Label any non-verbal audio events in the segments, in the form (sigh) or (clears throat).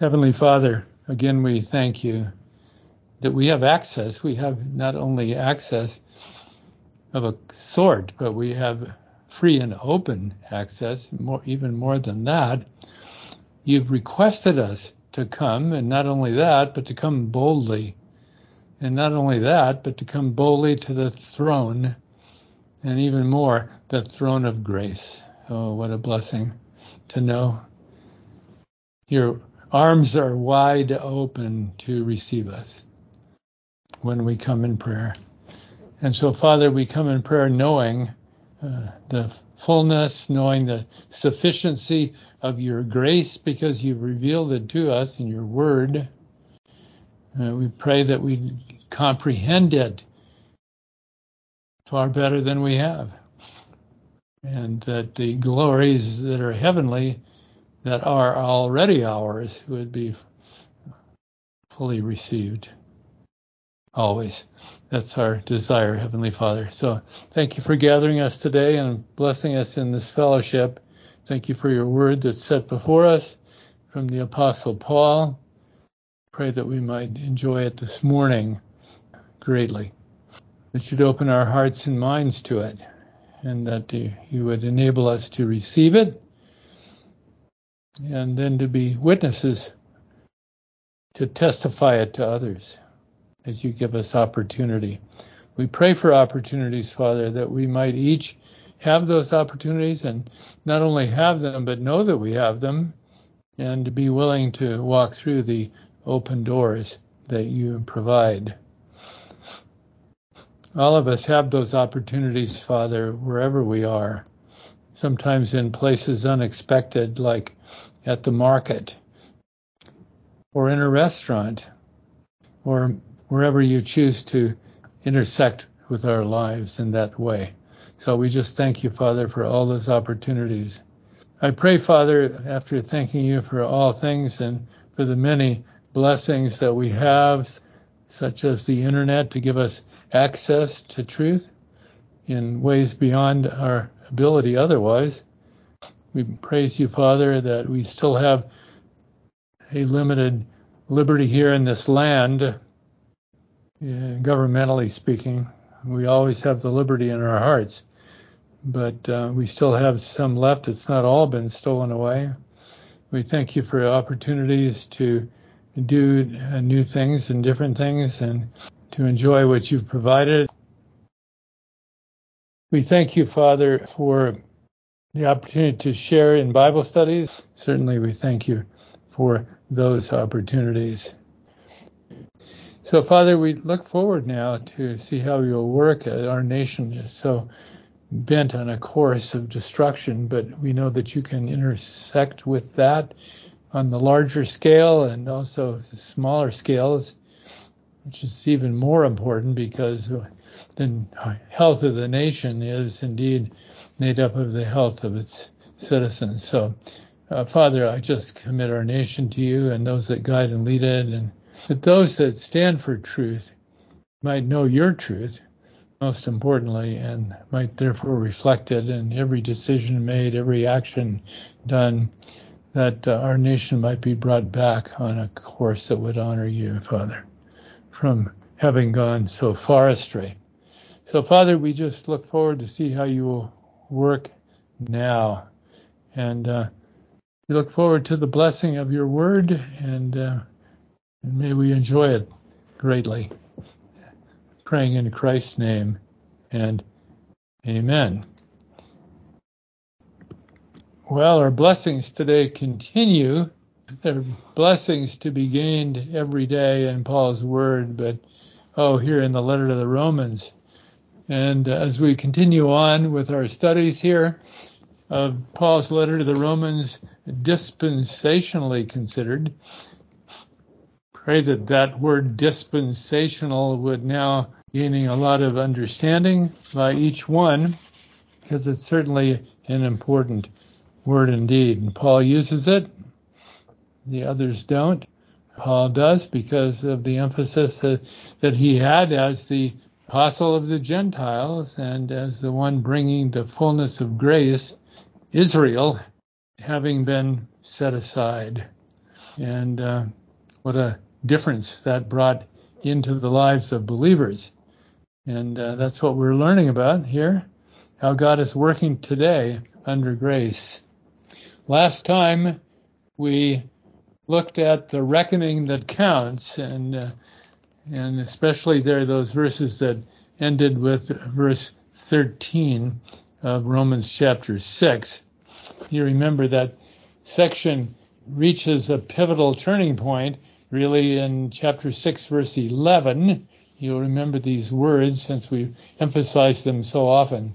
Heavenly Father, again we thank you that we have access. We have not only access of a sort, but we have free and open access, more, even more than that. You've requested us to come, and not only that, but to come boldly. And not only that, but to come boldly to the throne, and even more, the throne of grace. Oh, what a blessing to know your arms are wide open to receive us when we come in prayer. And so, Father, we come in prayer knowing uh, the fullness, knowing the sufficiency of your grace because you've revealed it to us in your word. Uh, we pray that we comprehend it far better than we have, and that the glories that are heavenly, that are already ours, would be fully received always. That's our desire, Heavenly Father. So thank you for gathering us today and blessing us in this fellowship. Thank you for your word that's set before us from the Apostle Paul. Pray that we might enjoy it this morning greatly. That you'd open our hearts and minds to it, and that you would enable us to receive it, and then to be witnesses to testify it to others as you give us opportunity. We pray for opportunities, Father, that we might each have those opportunities and not only have them, but know that we have them and to be willing to walk through the open doors that you provide. All of us have those opportunities, Father, wherever we are, sometimes in places unexpected, like at the market or in a restaurant or wherever you choose to intersect with our lives in that way. So we just thank you, Father, for all those opportunities. I pray, Father, after thanking you for all things and for the many blessings that we have, such as the internet to give us access to truth in ways beyond our ability otherwise. We praise you, Father, that we still have a limited liberty here in this land governmentally speaking, we always have the liberty in our hearts, but uh, we still have some left. It's not all been stolen away. We thank you for opportunities to do uh, new things and different things and to enjoy what you've provided. We thank you, Father, for the opportunity to share in Bible studies. Certainly, we thank you for those opportunities. So, Father, we look forward now to see how you'll work. Our nation is so bent on a course of destruction, but we know that you can intersect with that on the larger scale and also the smaller scales, which is even more important because the health of the nation is indeed made up of the health of its citizens. So, uh, Father, I just commit our nation to you and those that guide and lead it and that those that stand for truth might know your truth, most importantly, and might therefore reflect it in every decision made, every action done, that uh, our nation might be brought back on a course that would honor you, Father, from having gone so far astray. So, Father, we just look forward to see how you will work now. And uh, we look forward to the blessing of your word and uh, and may we enjoy it greatly. Praying in Christ's name and amen. Well, our blessings today continue. There are blessings to be gained every day in Paul's word, but oh, here in the letter to the Romans. And as we continue on with our studies here of Paul's letter to the Romans, dispensationally considered, pray that that word dispensational would now gaining a lot of understanding by each one because it's certainly an important word indeed. And Paul uses it, the others don't. Paul does because of the emphasis that, that he had as the apostle of the Gentiles and as the one bringing the fullness of grace, Israel having been set aside. and uh, what a difference that brought into the lives of believers. And uh, that's what we're learning about here, how God is working today under grace. Last time we looked at the reckoning that counts, and uh, and especially there those verses that ended with verse 13 of Romans chapter 6. You remember that section reaches a pivotal turning point really in chapter 6 verse 11. You'll remember these words since we've emphasized them so often.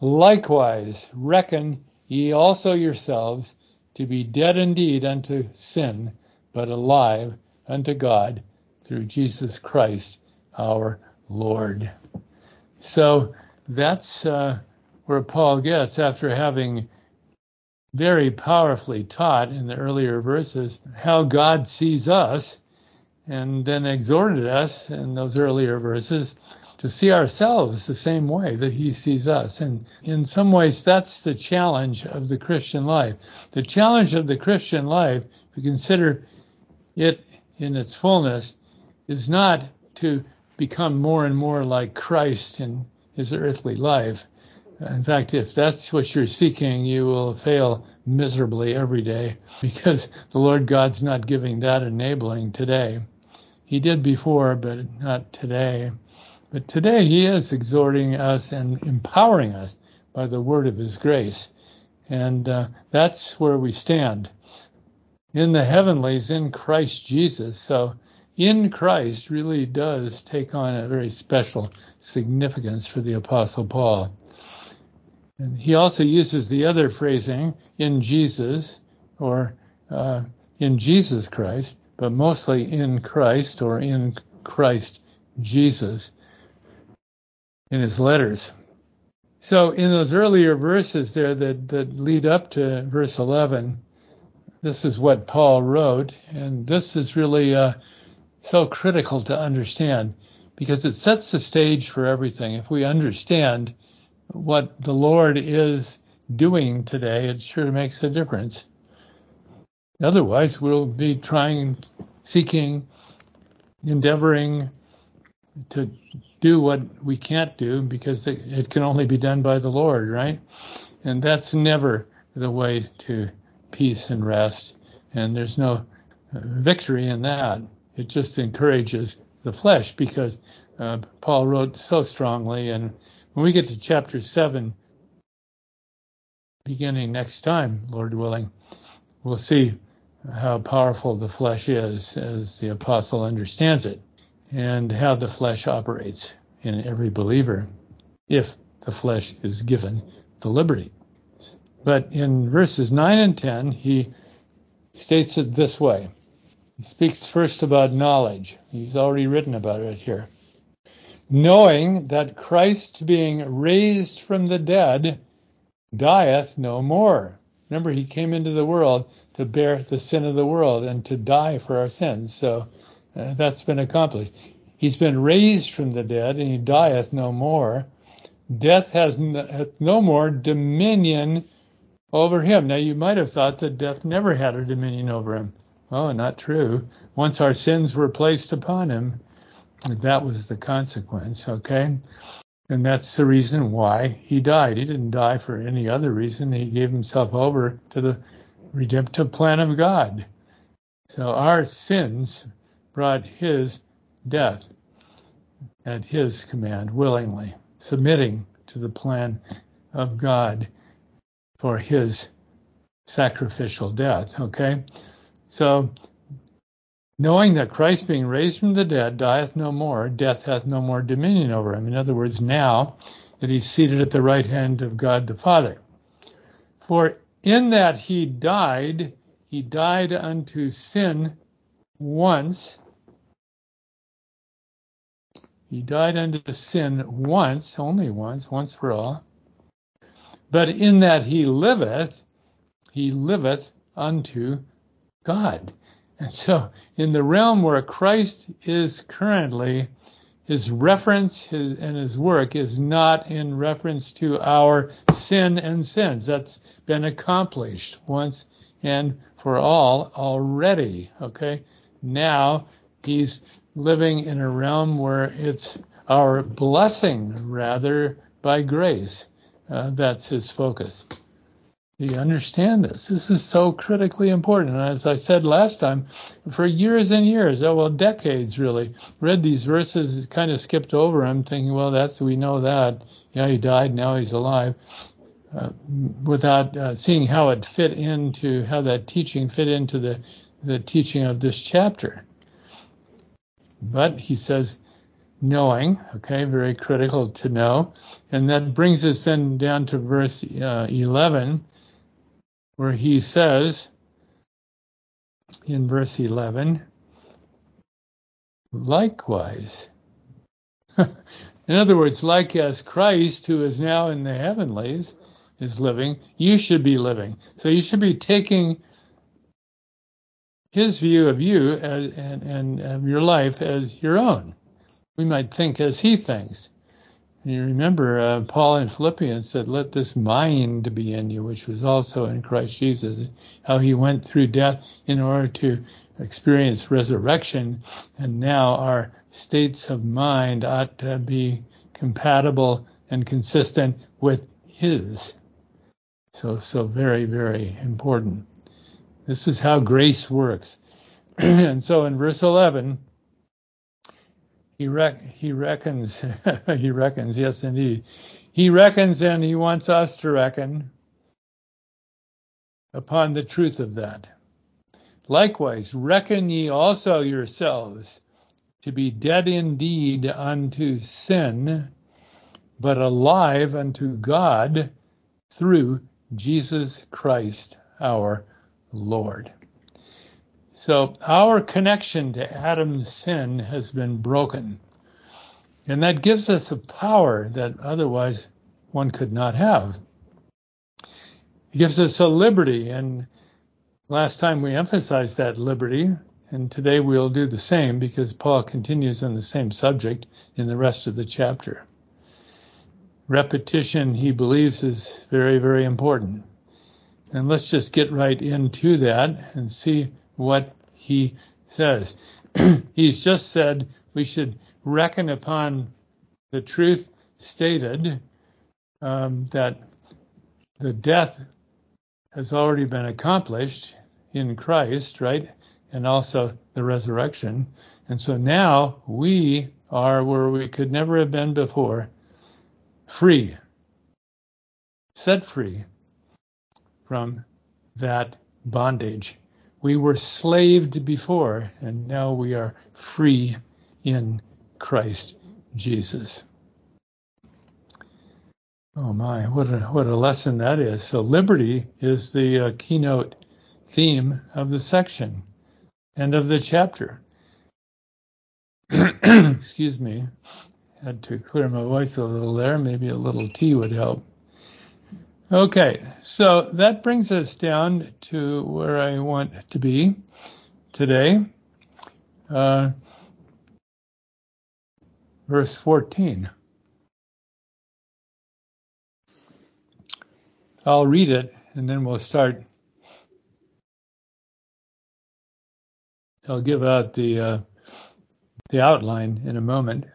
Likewise, reckon ye also yourselves to be dead indeed unto sin, but alive unto God through Jesus Christ our Lord. So that's uh, where Paul gets after having very powerfully taught in the earlier verses how God sees us and then exhorted us in those earlier verses to see ourselves the same way that he sees us. And in some ways, that's the challenge of the Christian life. The challenge of the Christian life, if you consider it in its fullness, is not to become more and more like Christ in his earthly life. In fact, if that's what you're seeking, you will fail miserably every day (laughs) because the Lord God's not giving that enabling today. He did before, but not today. But today he is exhorting us and empowering us by the word of his grace. And uh, that's where we stand in the heavenlies in Christ Jesus. So in Christ really does take on a very special significance for the Apostle Paul. And he also uses the other phrasing in Jesus or uh, in Jesus Christ, but mostly in Christ or in Christ Jesus in his letters. So in those earlier verses there that, that lead up to verse 11, this is what Paul wrote, and this is really uh, so critical to understand because it sets the stage for everything. If we understand what the Lord is doing today, it sure makes a difference. Otherwise, we'll be trying, seeking, endeavoring to do what we can't do because it, can only be done by the Lord, right? And that's never the way to peace and rest. And there's no uh, victory in that. It just encourages the flesh because uh, Paul wrote so strongly. And when we get to chapter 7, beginning next time, Lord willing, we'll see how powerful the flesh is as the apostle understands it and how the flesh operates in every believer if the flesh is given the liberty. But in verses 9 and 10, he states it this way. He speaks first about knowledge. He's already written about it here. Knowing that Christ being raised from the dead dieth no more. Remember, he came into the world to bear the sin of the world and to die for our sins. So uh, that's been accomplished. He's been raised from the dead, and he dieth no more. Death has no more dominion over him. Now, you might have thought that death never had a dominion over him. Oh, not true. Once our sins were placed upon him, that was the consequence, okay? And that's the reason why he died. He didn't die for any other reason. He gave himself over to the redemptive plan of God. So our sins brought his death at his command willingly, submitting to the plan of God for his sacrificial death. Okay? So, knowing that Christ being raised from the dead dieth no more, death hath no more dominion over him. In other words, now that he's seated at the right hand of God the Father. For in that he died, he died unto sin once. He died unto sin once, only once, once for all. But in that he liveth, he liveth unto God. And so, in the realm where Christ is currently, his reference his, and his work is not in reference to our sin and sins. That's been accomplished once and for all already. Okay. Now he's living in a realm where it's our blessing rather by grace. Uh, that's his focus. You understand this. This is so critically important. And as I said last time, for years and years, oh, well, decades really, read these verses, kind of skipped over them, thinking, well, that's, we know that. Yeah, he died, now he's alive. Uh, without uh, seeing how it fit into, how that teaching fit into the, the teaching of this chapter. But he says, knowing, okay, very critical to know. And that brings us then down to verse uh, 11 where he says in verse 11, likewise. (laughs) in other words, like as Christ, who is now in the heavenlies, is living, you should be living. So you should be taking his view of you as, and, and of your life as your own. We might think as he thinks. You remember uh, Paul in Philippians said, "Let this mind be in you, which was also in Christ Jesus." How he went through death in order to experience resurrection, and now our states of mind ought to be compatible and consistent with His. So, so very, very important. This is how grace works. (clears throat) and so in verse 11, he, rec- he reckons, (laughs) he reckons, yes, indeed. He reckons and he wants us to reckon upon the truth of that. Likewise, reckon ye also yourselves to be dead indeed unto sin, but alive unto God through Jesus Christ our Lord. So our connection to Adam's sin has been broken. And that gives us a power that otherwise one could not have. It gives us a liberty. And last time we emphasized that liberty, and today we'll do the same because Paul continues on the same subject in the rest of the chapter. Repetition, he believes, is very, very important. And let's just get right into that and see what he says. (clears throat) He's just said we should reckon upon the truth stated um, that the death has already been accomplished in Christ, right? And also the resurrection. And so now we are where we could never have been before free, set free from that bondage. We were slaved before, and now we are free in Christ Jesus. Oh my, what a what a lesson that is. So liberty is the uh, keynote theme of the section and of the chapter. (clears throat) Excuse me. Had to clear my voice a little there. Maybe a little tea would help. Okay, so that brings us down to where I want to be today. Uh, verse 14. I'll read it and then we'll start. I'll give out the uh, the outline in a moment.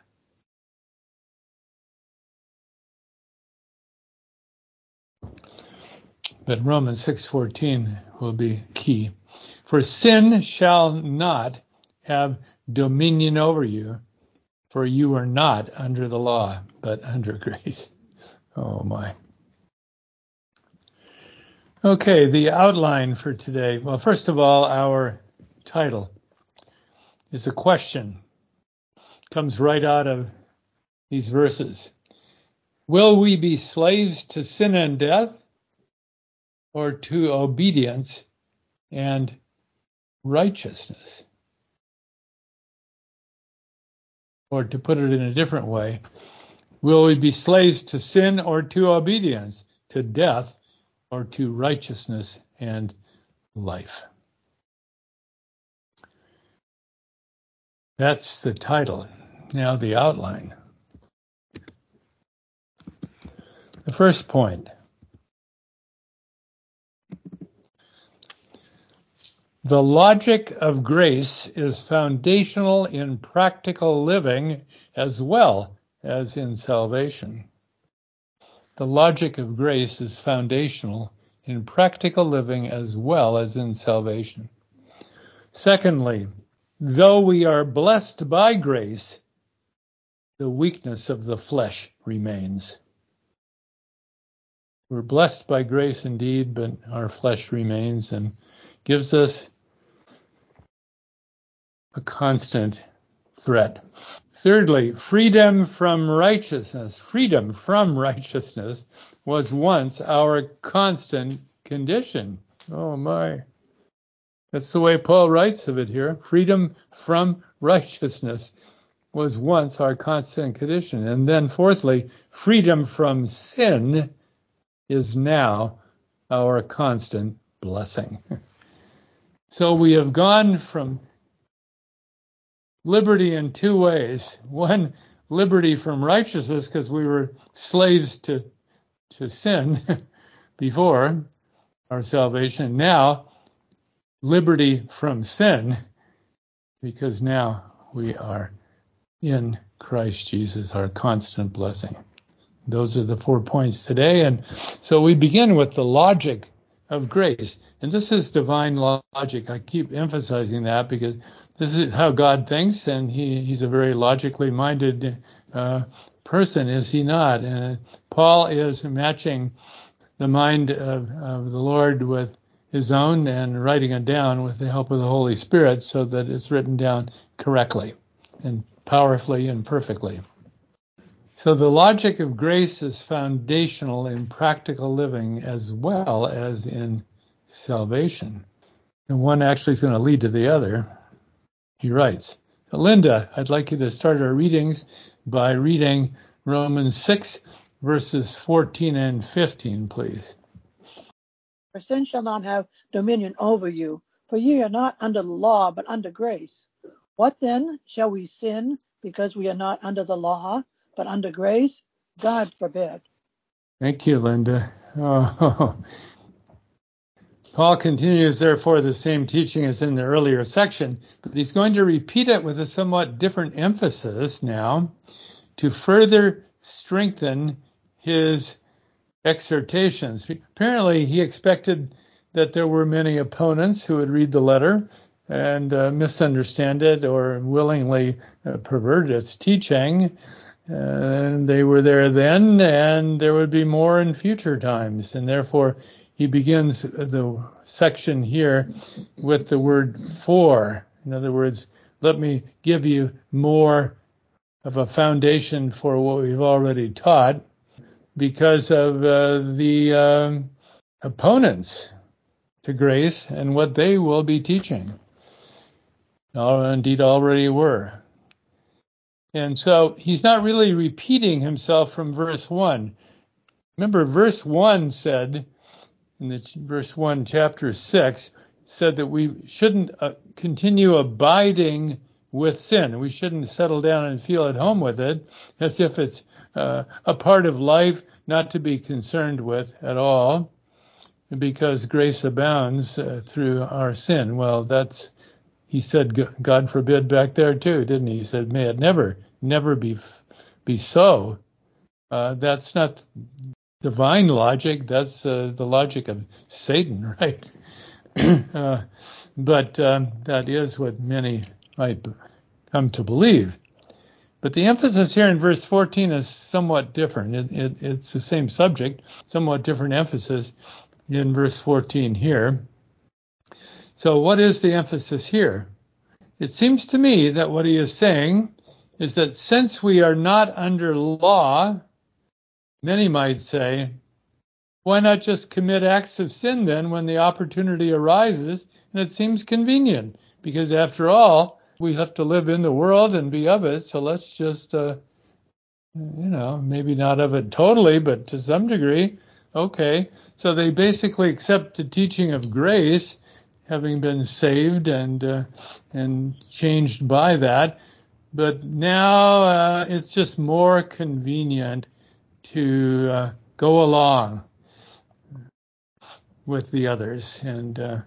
But Romans 6:14 will be key. For sin shall not have dominion over you, for you are not under the law, but under (laughs) grace. Oh my. Okay, the outline for today. Well, first of all, our title is a question. Comes right out of these verses. Will we be slaves to sin and death? Or to obedience and righteousness. Or to put it in a different way, will we be slaves to sin or to obedience, to death or to righteousness and life? That's the title. Now, the outline. The first point The logic of grace is foundational in practical living as well as in salvation. The logic of grace is foundational in practical living as well as in salvation. Secondly, though we are blessed by grace, the weakness of the flesh remains. We're blessed by grace indeed, but our flesh remains and gives us a constant threat. Thirdly, freedom from righteousness. Freedom from righteousness was once our constant condition. Oh my. That's the way Paul writes of it here. Freedom from righteousness was once our constant condition. And then fourthly, freedom from sin is now our constant blessing. (laughs) so we have gone from liberty in two ways. One, liberty from righteousness because we were slaves to to sin (laughs) before our salvation. Now, liberty from sin because now we are in Christ Jesus, our constant blessing. Those are the four points today. And so we begin with the logic of grace. And this is divine logic. I keep emphasizing that because this is how God thinks, and he, he's a very logically minded uh, person, is he not? And Paul is matching the mind of, of the Lord with his own and writing it down with the help of the Holy Spirit so that it's written down correctly and powerfully and perfectly. So the logic of grace is foundational in practical living as well as in salvation. And one actually is going to lead to the other. He writes, Linda, I'd like you to start our readings by reading Romans 6, verses 14 and 15, please. For sin shall not have dominion over you, for ye are not under the law, but under grace. What then? Shall we sin because we are not under the law? But under grace, God forbid. Thank you, Linda. Oh. (laughs) Paul continues, therefore, the same teaching as in the earlier section, but he's going to repeat it with a somewhat different emphasis now to further strengthen his exhortations. Apparently, he expected that there were many opponents who would read the letter and uh, misunderstand it or willingly uh, pervert its teaching. And they were there then, and there would be more in future times. And therefore, he begins the section here with the word for. In other words, let me give you more of a foundation for what we've already taught because of uh, the um, opponents to grace and what they will be teaching. Or indeed already were. And so he's not really repeating himself from verse 1. Remember, verse 1 said, in the verse 1, chapter 6, said that we shouldn't uh, continue abiding with sin. We shouldn't settle down and feel at home with it as if it's uh, a part of life not to be concerned with at all because grace abounds uh, through our sin. Well, that's, he said, God forbid back there too, didn't he? He said, may it never never be be so. Uh, that's not divine logic. That's uh, the logic of Satan, (laughs) right? uh, but um, that is what many might come to believe. But the emphasis here in verse 14 is somewhat different. It, it, it's the same subject, somewhat different emphasis in verse 14 here. So, what is the emphasis here? It seems to me that what he is saying is that since we are not under law, many might say, why not just commit acts of sin then when the opportunity arises and it seems convenient? Because after all, we have to live in the world and be of it, so let's just, uh, you know, maybe not of it totally, but to some degree, okay. So they basically accept the teaching of grace, having been saved and uh, and changed by that, but now uh, it's just more convenient to uh, go along with the others and uh,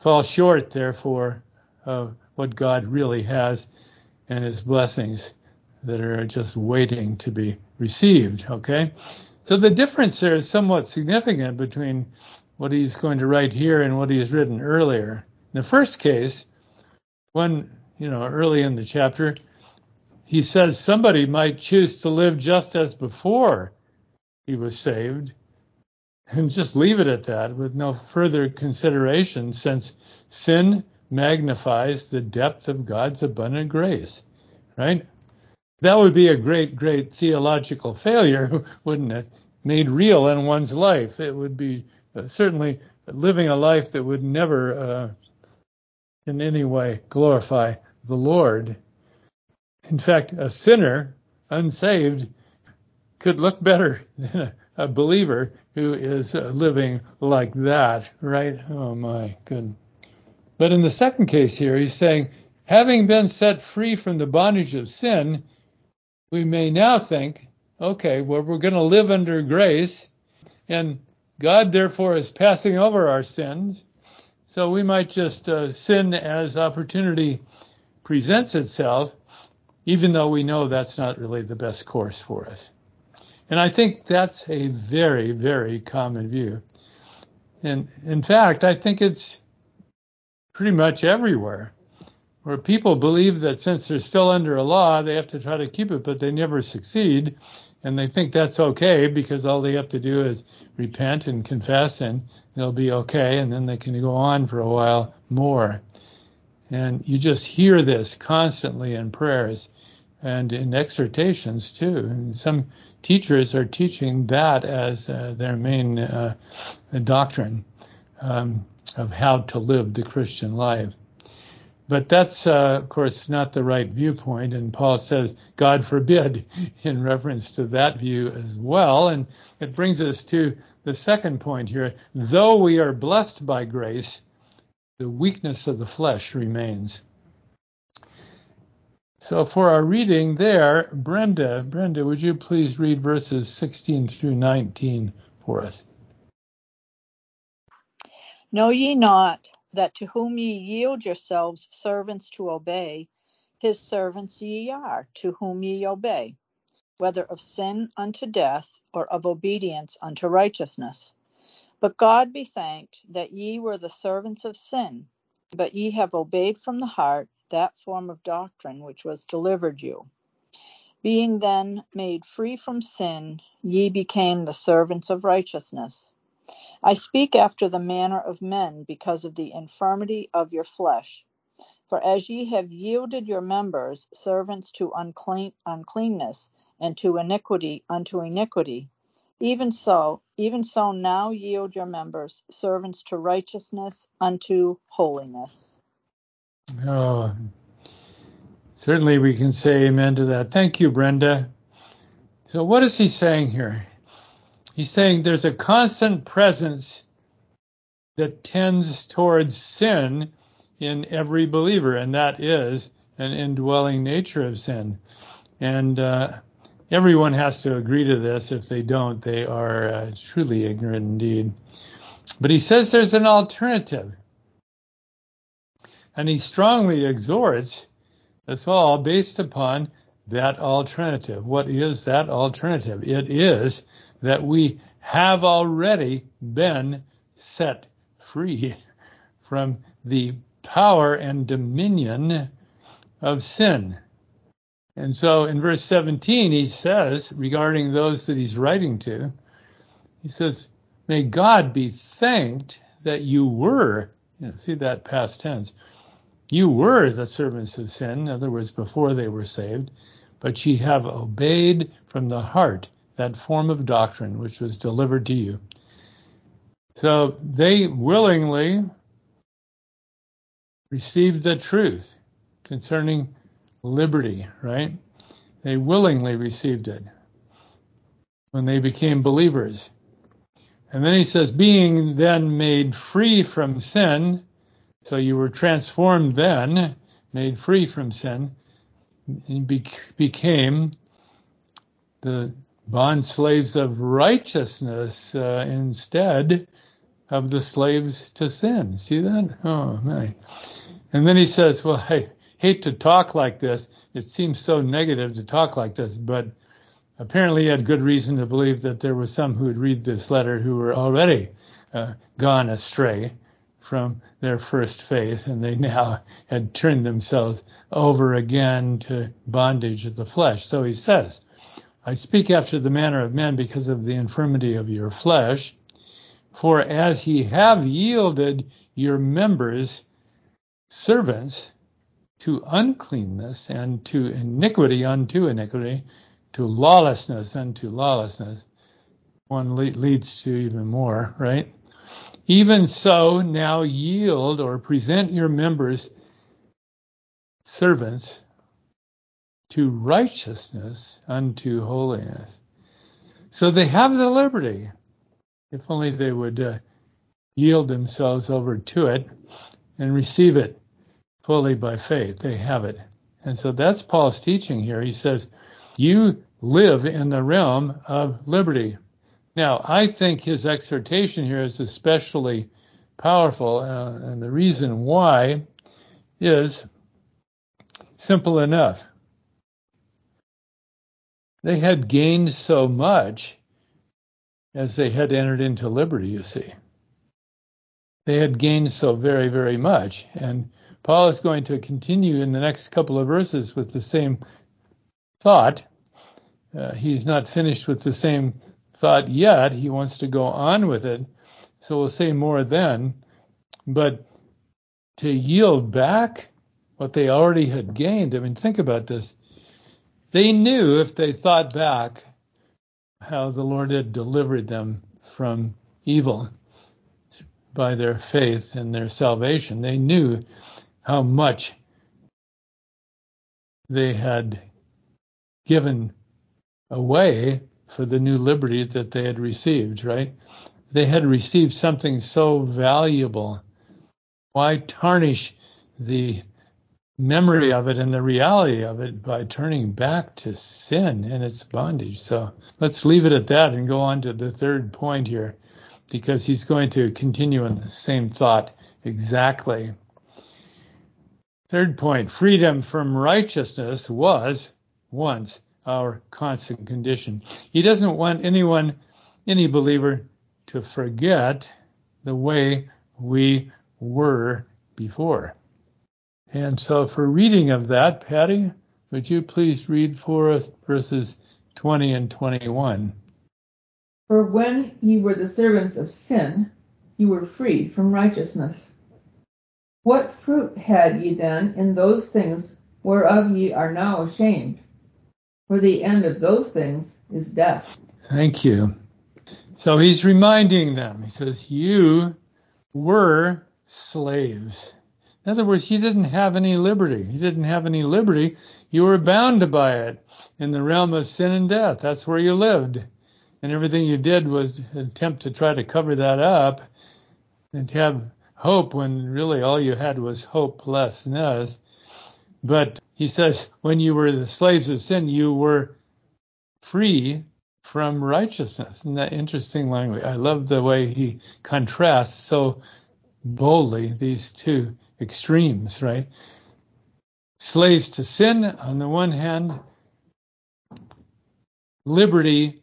fall short, therefore, of what God really has and his blessings that are just waiting to be received. Okay? So the difference there is somewhat significant between what he's going to write here and what he has written earlier. In the first case, when, you know, early in the chapter, he says somebody might choose to live just as before he was saved and just leave it at that with no further consideration since sin magnifies the depth of God's abundant grace, right? That would be a great, great theological failure, (laughs) wouldn't it? Made real in one's life. It would be uh, certainly living a life that would never uh, in any way glorify the Lord. In fact, a sinner, unsaved, could look better (laughs) than a, a believer who is uh, living like that, right? Oh my goodness. But in the second case here, he's saying, having been set free from the bondage of sin, we may now think, okay, well, we're going to live under grace, and God therefore is passing over our sins. So we might just uh, sin as opportunity presents itself, even though we know that's not really the best course for us. And I think that's a very, very common view. And in fact, I think it's pretty much everywhere where people believe that since they're still under a law, they have to try to keep it, but they never succeed. And they think that's okay because all they have to do is repent and confess and they'll be okay. And then they can go on for a while more. And you just hear this constantly in prayers and in exhortations too. And some teachers are teaching that as uh, their main uh, doctrine um, of how to live the Christian life. But that's, uh, of course, not the right viewpoint. And Paul says, God forbid, (laughs) in reference to that view as well. And it brings us to the second point here. Though we are blessed by grace, the weakness of the flesh remains. So for our reading there, Brenda, Brenda, would you please read verses 16 through 19 for us? Know ye not that to whom ye yield yourselves servants to obey, his servants ye are, to whom ye obey, whether of sin unto death, or of obedience unto righteousness? But God be thanked that ye were the servants of sin, but ye have obeyed from the heart that form of doctrine which was delivered you. Being then made free from sin, ye became the servants of righteousness. I speak after the manner of men because of the infirmity of your flesh. For as ye have yielded your members servants to unclean, uncleanness, and to iniquity unto iniquity, even so, even so now yield your members servants to righteousness unto holiness. Oh, certainly we can say amen to that. Thank you, Brenda. So, what is he saying here? He's saying there's a constant presence that tends towards sin in every believer, and that is an indwelling nature of sin. And uh, everyone has to agree to this. If they don't, they are uh, truly ignorant indeed. But he says there's an alternative. And he strongly exhorts us all based upon that alternative. What is that alternative? It is that we have already been set free (laughs) from the power and dominion of sin. And so in verse 17, he says, regarding those that he's writing to, he says, May God be thanked that you were, you know, see that past tense, you were the servants of sin, in other words, before they were saved, but ye have obeyed from the heart that form of doctrine which was delivered to you. So they willingly received the truth concerning liberty, right? They willingly received it when they became believers. And then he says, being then made free from sin, so you were transformed then, made free from sin, and be- became the bond slaves of righteousness uh, instead. of the slaves to sin. See that? Oh, my. And then he says, Well, (laughs) I hate to talk like this. It seems so negative to talk like this, but apparently he had good reason to believe that there were some who would read this letter who were already uh, gone astray from their first faith, and they now had turned themselves over again to bondage of the flesh. So he says, I speak after the manner of men because of the infirmity of your flesh. For as ye have yielded your members servants to uncleanness and to iniquity unto iniquity, to lawlessness unto lawlessness, one leads to even more, right? Even so, now yield or present your members servants to righteousness unto holiness. So they have the liberty, if only they would uh, yield themselves over to it and receive it fully by faith. They have it. And so that's Paul's teaching here. He says, You live in the realm of liberty. Now, I think his exhortation here is especially powerful, uh, and the reason why is simple enough. They had gained so much as they had entered into liberty, you see. They had gained so very, very much. And Paul is going to continue in the next couple of verses with the same thought. Uh, he's not finished with the same thought yet. He wants to go on with it. So we'll say more then. But to yield back what they already had gained, I mean, think about this. They knew if they thought back how the Lord had delivered them from evil by their faith and their salvation. They knew how much they had given away for the new liberty that they had received, right? They had received something so valuable. Why tarnish the memory of it and the reality of it by turning back to sin and its bondage? So let's leave it at that and go on to the third point here because he's going to continue in the same thought exactly. Third point freedom from righteousness was once our constant condition. He doesn't want anyone, any believer, to forget the way we were before. And so, for reading of that, Patty, would you please read for us verses 20 and 21? For when ye were the servants of sin, ye were free from righteousness. What fruit had ye then in those things whereof ye are now ashamed? for the end of those things is death. Thank you. So he's reminding them. He says, You were slaves. In other words, you didn't have any liberty. You didn't have any liberty. You were bound by it in the realm of sin and death. That's where you lived. And everything you did was attempt to try to cover that up and to have hope when really all you had was hopelessness. But he says, when you were the slaves of sin, you were free from righteousness. Isn't that interesting language? I love the way he contrasts so boldly these two extremes, right? Slaves to sin on the one hand, liberty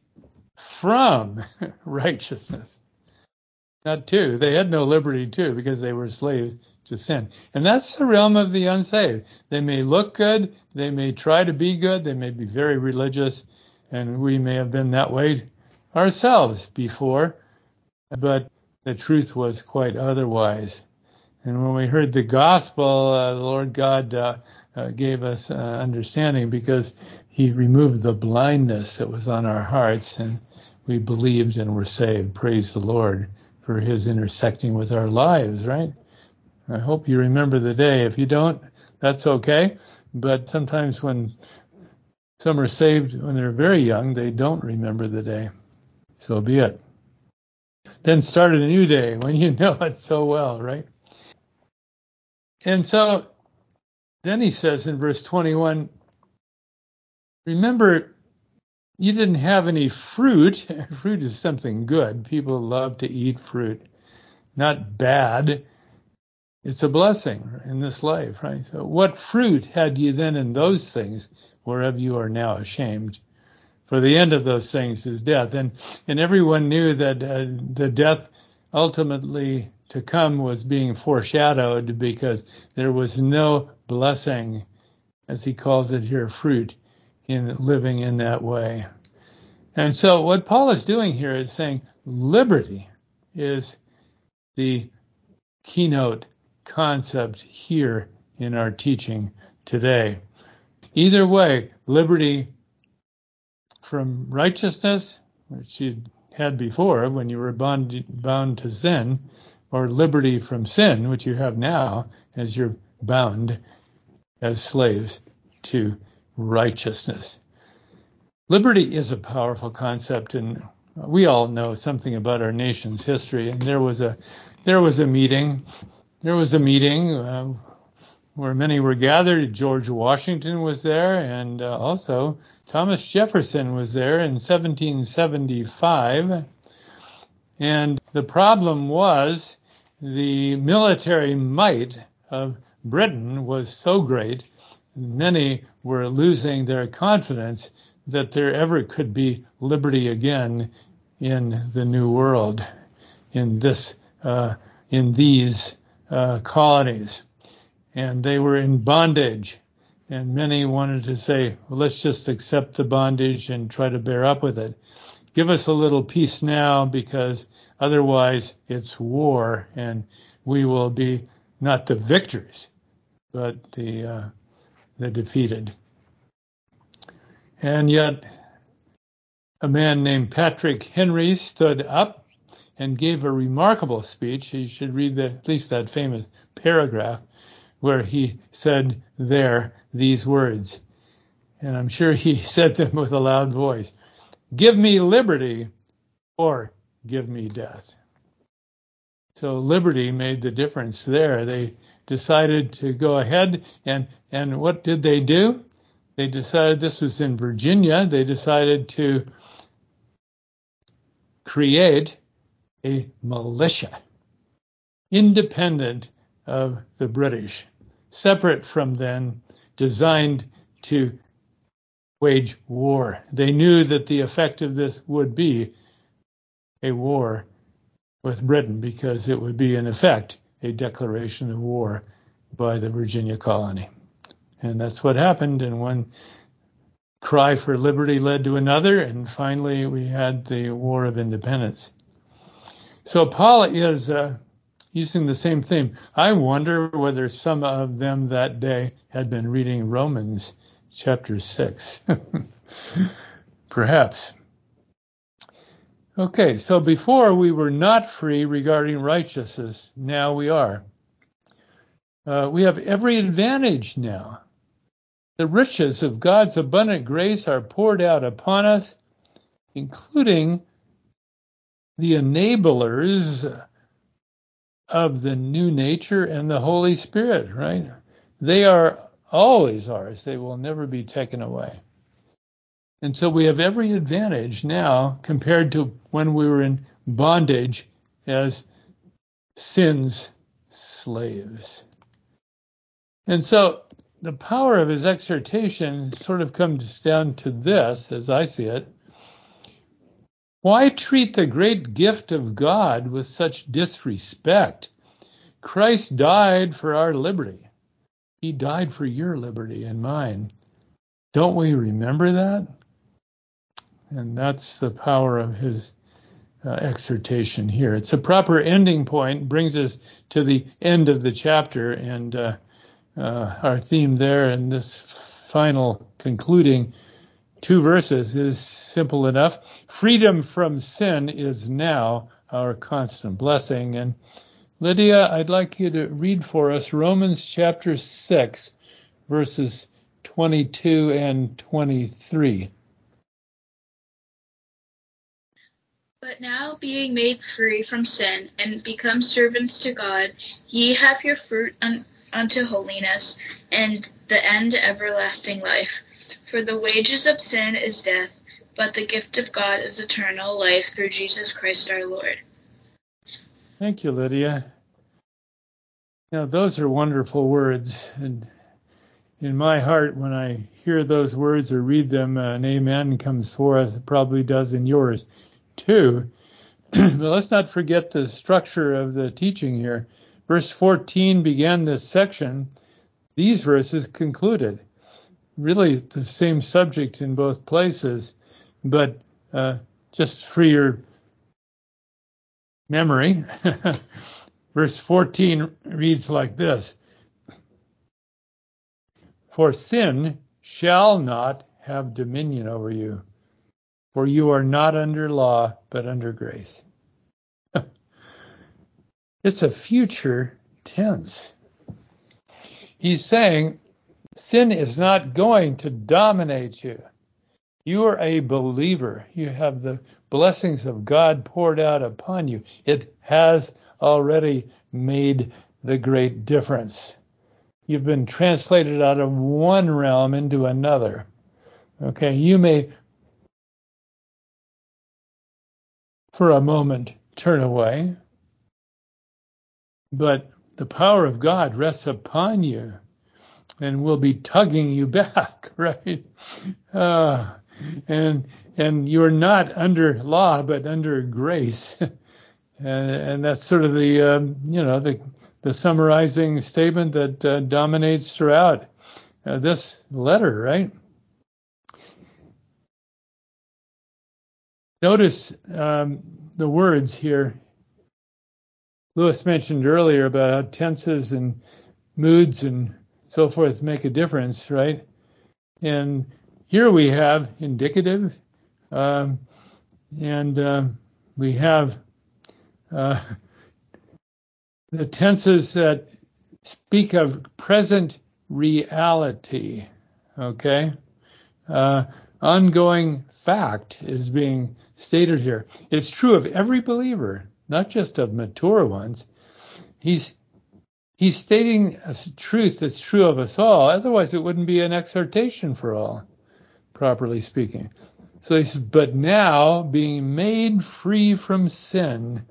from (laughs) righteousness. Not two. They had no liberty too because they were slaves to sin. And that's the realm of the unsaved. They may look good, they may try to be good, they may be very religious, and we may have been that way ourselves before, but the truth was quite otherwise. And when we heard the gospel, uh, the Lord God uh, uh, gave us uh, understanding because He removed the blindness that was on our hearts, and we believed and were saved. Praise the Lord for His intersecting with our lives, right? I hope you remember the day. If you don't, that's okay. But sometimes when some are saved when they're very young, they don't remember the day. So be it. Then started a new day when you know it so well, right? And so then he says in verse 21 remember, you didn't have any fruit. (laughs) fruit is something good. People love to eat fruit. not bad. It's a blessing in this life, right? So what fruit had you then in those things whereof you are now ashamed? For the end of those things is death. And, and everyone knew that uh, the death ultimately to come was being foreshadowed because there was no blessing, as he calls it here, fruit in living in that way. And so what Paul is doing here is saying liberty is the keynote concept here in our teaching today. Either way, liberty from righteousness, which you had before when you were bound, bound to sin, or liberty from sin, which you have now as you're bound as slaves to righteousness. Liberty is a powerful concept, and we all know something about our nation's history. And there was a there was a meeting, there was a meeting uh, where many were gathered. George Washington was there, and uh, also Thomas Jefferson was there in 1775. And the problem was the military might of Britain was so great, many were losing their confidence that there ever could be liberty again in the new world, in this, uh, in these uh, colonies and they were in bondage. And many wanted to say, well, let's just accept the bondage and try to bear up with it. Give us a little peace now because otherwise it's war and we will be not the victors, but the, uh, the defeated. And yet a man named Patrick Henry stood up and gave a remarkable speech. You should read the, at least that famous paragraph where he said there these words. And I'm sure he (laughs) said them with a loud voice. Give me liberty or give me death. So liberty made the difference there. They decided to go ahead and, and what did they do? They decided this was in Virginia. They decided to create a militia independent of the British, separate from them, designed to wage war. They knew that the effect of this would be a war with Britain because it would be, in effect, a declaration of war by the Virginia colony. And that's what happened. And one cry for liberty led to another. And finally, we had the War of Independence. So Paul is uh, using the same theme. I wonder whether some of them that day had been reading Romans chapter 6. (laughs) Perhaps. Okay, so before we were not free regarding righteousness, now we are. Uh, we have every advantage now. The riches of God's abundant grace are poured out upon us, including the enablers of the new nature and the Holy Spirit, right? They are always ours. They will never be taken away. And so we have every advantage now compared to when we were in bondage as sin's slaves. And so the power of his exhortation sort of comes down to this, as I see it. Why treat the great gift of God with such disrespect? Christ died for our liberty. He died for your liberty and mine. Don't we remember that? And that's the power of his uh, exhortation here. It's a proper ending point, brings us to the end of the chapter, and uh, uh, our theme there in this final concluding two verses is simple enough. Freedom from sin is now our constant blessing. And Lydia, I'd like you to read for us Romans chapter 6, verses 22 and 23. But now, being made free from sin and become servants to God, ye have your fruit unto holiness, and the end everlasting life. For the wages of sin is death, but the gift of God is eternal life through Jesus Christ our Lord. Thank you, Lydia. Now, those are wonderful words. And in my heart, when I hear those words or read them, an amen comes forth. It probably does in yours too. (clears throat) but let's not forget the structure of the teaching here. Verse 14 began this section. These verses concluded. Really the same subject in both places, but uh, just for your memory, (laughs) verse 14 reads like this For sin shall not have dominion over you, for you are not under law, but under grace. It's a future tense. He's saying sin is not going to dominate you. You are a believer. You have the blessings of God poured out upon you. It has already made the great difference. You've been translated out of one realm into another. Okay, you may for a moment turn away, but the power of God rests upon you and will be tugging you (laughs) back, right? Uh, and and you're not under law but under grace. (laughs) And, and that's sort of the um, you know the the summarizing statement that uh, dominates throughout uh, this letter right? Notice um, the words here lewis mentioned earlier about how tenses and moods and so forth make a difference right and here we have indicative, um, and uh, we have uh, the tenses that speak of present reality. Okay, uh, ongoing fact is being stated here. It's true of every believer, not just of mature ones. He's he's stating a truth that's true of us all. Otherwise, it wouldn't be an exhortation for all properly speaking. So he says, but now being made free from sin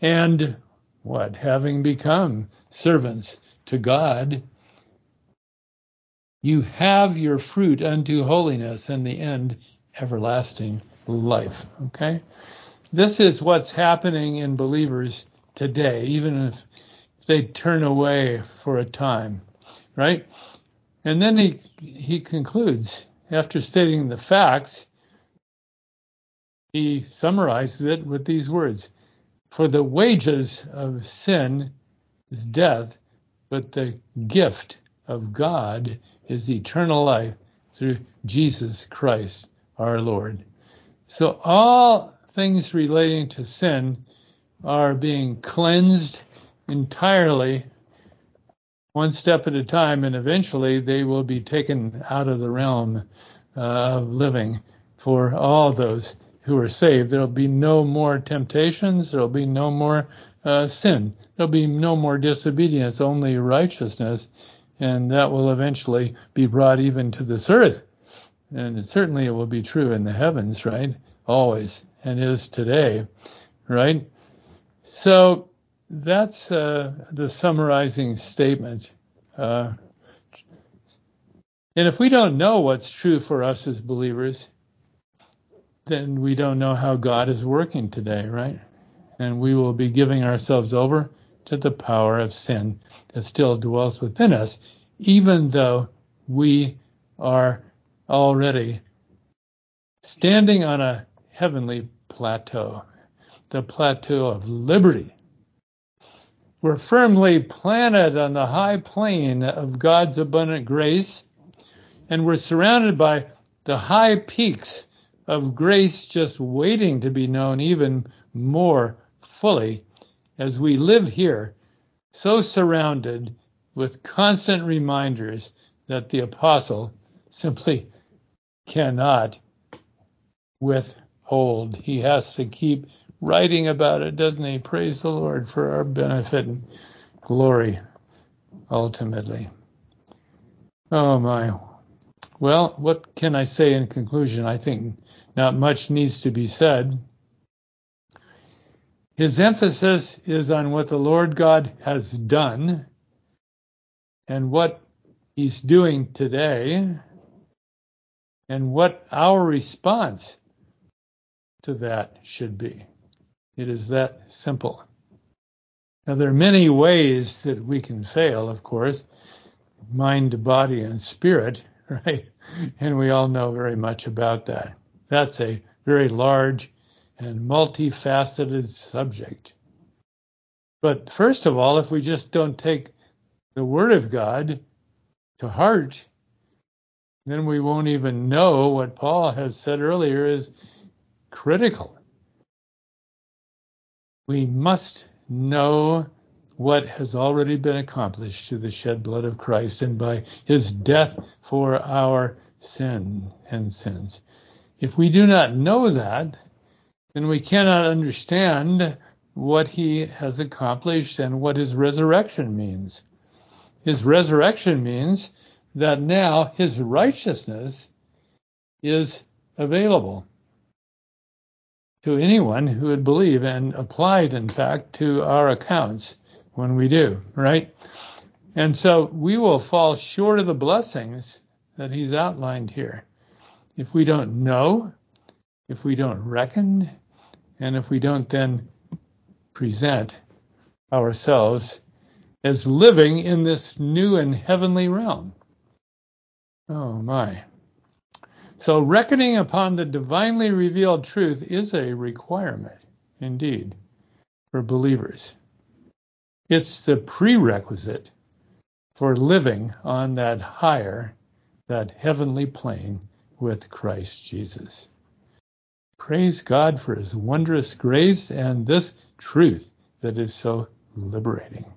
and what? Having become servants to God, you have your fruit unto holiness and the end everlasting life. Okay? This is what's happening in believers today, even if they turn away for a time, right? And then he he concludes after stating the facts, he summarizes it with these words For the wages of sin is death, but the gift of God is eternal life through Jesus Christ our Lord. So all things relating to sin are being cleansed entirely one step at a time, and eventually they will be taken out of the realm uh, of living for all those who are saved. There'll be no more temptations. There'll be no more uh, sin. There'll be no more disobedience, only righteousness, and that will eventually be brought even to this earth. And certainly it will be true in the heavens, right? Always, and is today, right? So that's uh, the summarizing statement. Uh, and if we don't know what's true for us as believers, then we don't know how God is working today, right? And we will be giving ourselves over to the power of sin that still dwells within us, even though we are already standing on a heavenly plateau, the plateau of liberty. We're firmly planted on the high plane of God's abundant grace, and we're surrounded by the high peaks of grace just waiting to be known even more fully as we live here, so surrounded with constant reminders that the apostle simply cannot withhold. He has to keep writing about it, doesn't he? Praise the Lord for our benefit and glory ultimately. Oh my. Well, what can I say in conclusion? I think not much needs to be said. His emphasis is on what the Lord God has done and what he's doing today and what our response to that should be. It is that simple. Now, there are many ways that we can fail, of course mind, body, and spirit, (laughs) right? And we all know very much about that. That's a very large and multifaceted subject. But first of all, if we just don't take the Word of God to heart, then we won't even know what Paul has said earlier is critical. We must know what has already been accomplished through the shed blood of Christ and by his death for our sin and sins. If we do not know that, then we cannot understand what he has accomplished and what his resurrection means. His resurrection means that now his righteousness is available to anyone who would believe and applied, in fact, to our accounts when we do, right? And so we will fall short of the blessings that he's outlined here if we don't know, if we don't reckon, and if we don't then present ourselves as living in this new and heavenly realm. Oh my. So reckoning upon the divinely revealed truth is a requirement indeed for believers. It's the prerequisite for living on that higher, that heavenly plane with Christ Jesus. Praise God for his wondrous grace and this truth that is so liberating.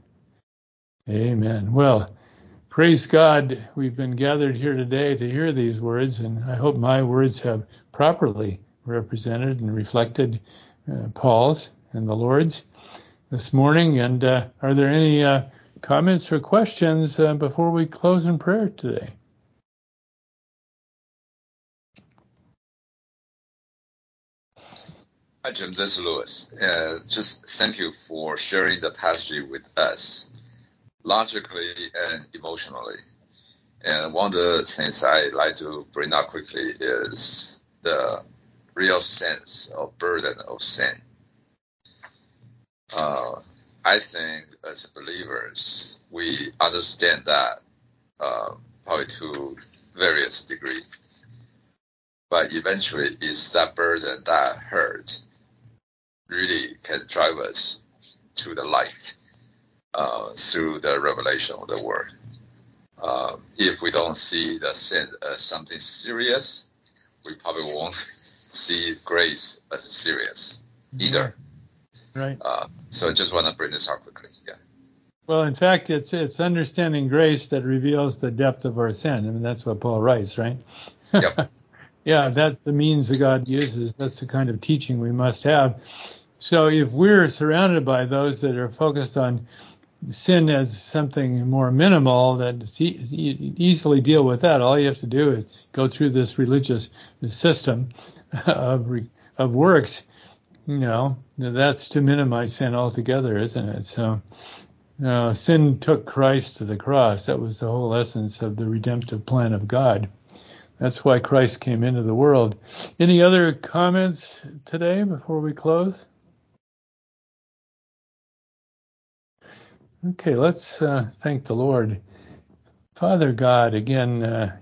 Amen. Well, praise God. We've been gathered here today to hear these words, and I hope my words have properly represented and reflected uh, Paul's and the Lord's this morning. And uh, are there any uh, comments or questions uh, before we close in prayer today? Hi, Jim. This is Lewis. Uh, just thank you for sharing the passage with us, logically and emotionally. And one of the things I like to bring up quickly is the real sense of burden of sin. Uh, I think as believers, we understand that uh, probably to various degree. But eventually, it's that burden that hurt really can drive us to the light uh, through the revelation of the word. Uh, if we don't see the sin as something serious, we probably won't (laughs) see grace as serious either. Right. Uh, so I just want to bring this up quickly. Yeah. Well, in fact, it's it's understanding grace that reveals the depth of our sin. I mean, that's what Paul writes, right? Yep. (laughs) yeah, that's the means that God uses. That's the kind of teaching we must have. So if we're surrounded by those that are focused on sin as something more minimal that e- easily deal with that, all you have to do is go through this religious system (laughs) of of works you know, that's to minimize sin altogether, isn't it? So, uh, sin took Christ to the cross. That was the whole essence of the redemptive plan of God. That's why Christ came into the world. Any other comments today before we close? Okay, let's uh, thank the Lord. Father God, again, uh,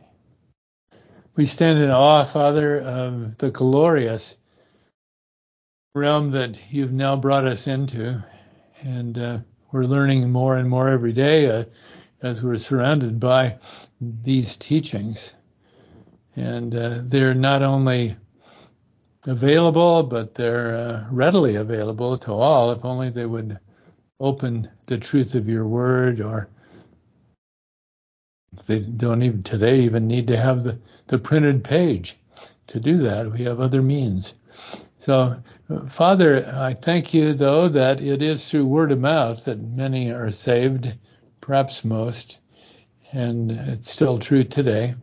we stand in awe, Father, of the glorious realm that you've now brought us into, and uh, we're learning more and more every day uh, as we're surrounded by these teachings. And uh, they're not only available, but they're uh, readily available to all if only they would open the truth of your word or they don't even today even need to have the, the printed page to do that. We have other means. So, uh, Father, I thank you, though, that it is through word of mouth that many are saved, perhaps most, and it's still true today.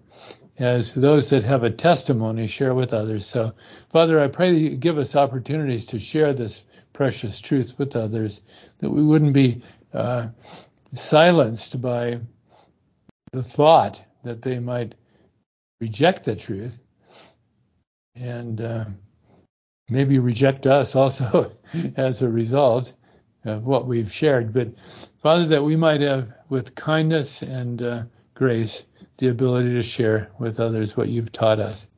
As those that have a testimony share with others. So, Father, I pray that you give us opportunities to share this precious truth with others, that we wouldn't be uh, silenced by the thought that they might reject the truth and uh, maybe reject us also (laughs) as a result of what we've shared. But Father, that we might have, with kindness and uh, grace, the ability to share with others what you've taught us.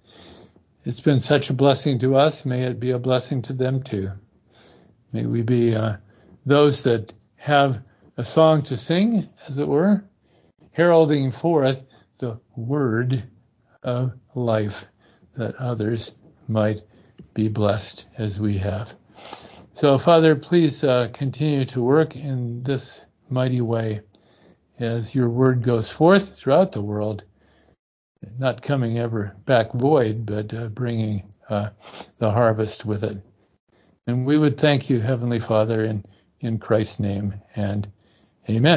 It's been such a blessing to us. May it be a blessing to them too. May we be uh, those that have a song to sing, as it were, heralding forth the word of life that others might be blessed as we have. So, Father, please uh, continue to work in this mighty way as your word goes forth throughout the world, not coming ever back void, but uh, bringing uh, the harvest with it. And we would thank you, Heavenly Father, in, in Christ's name, and amen.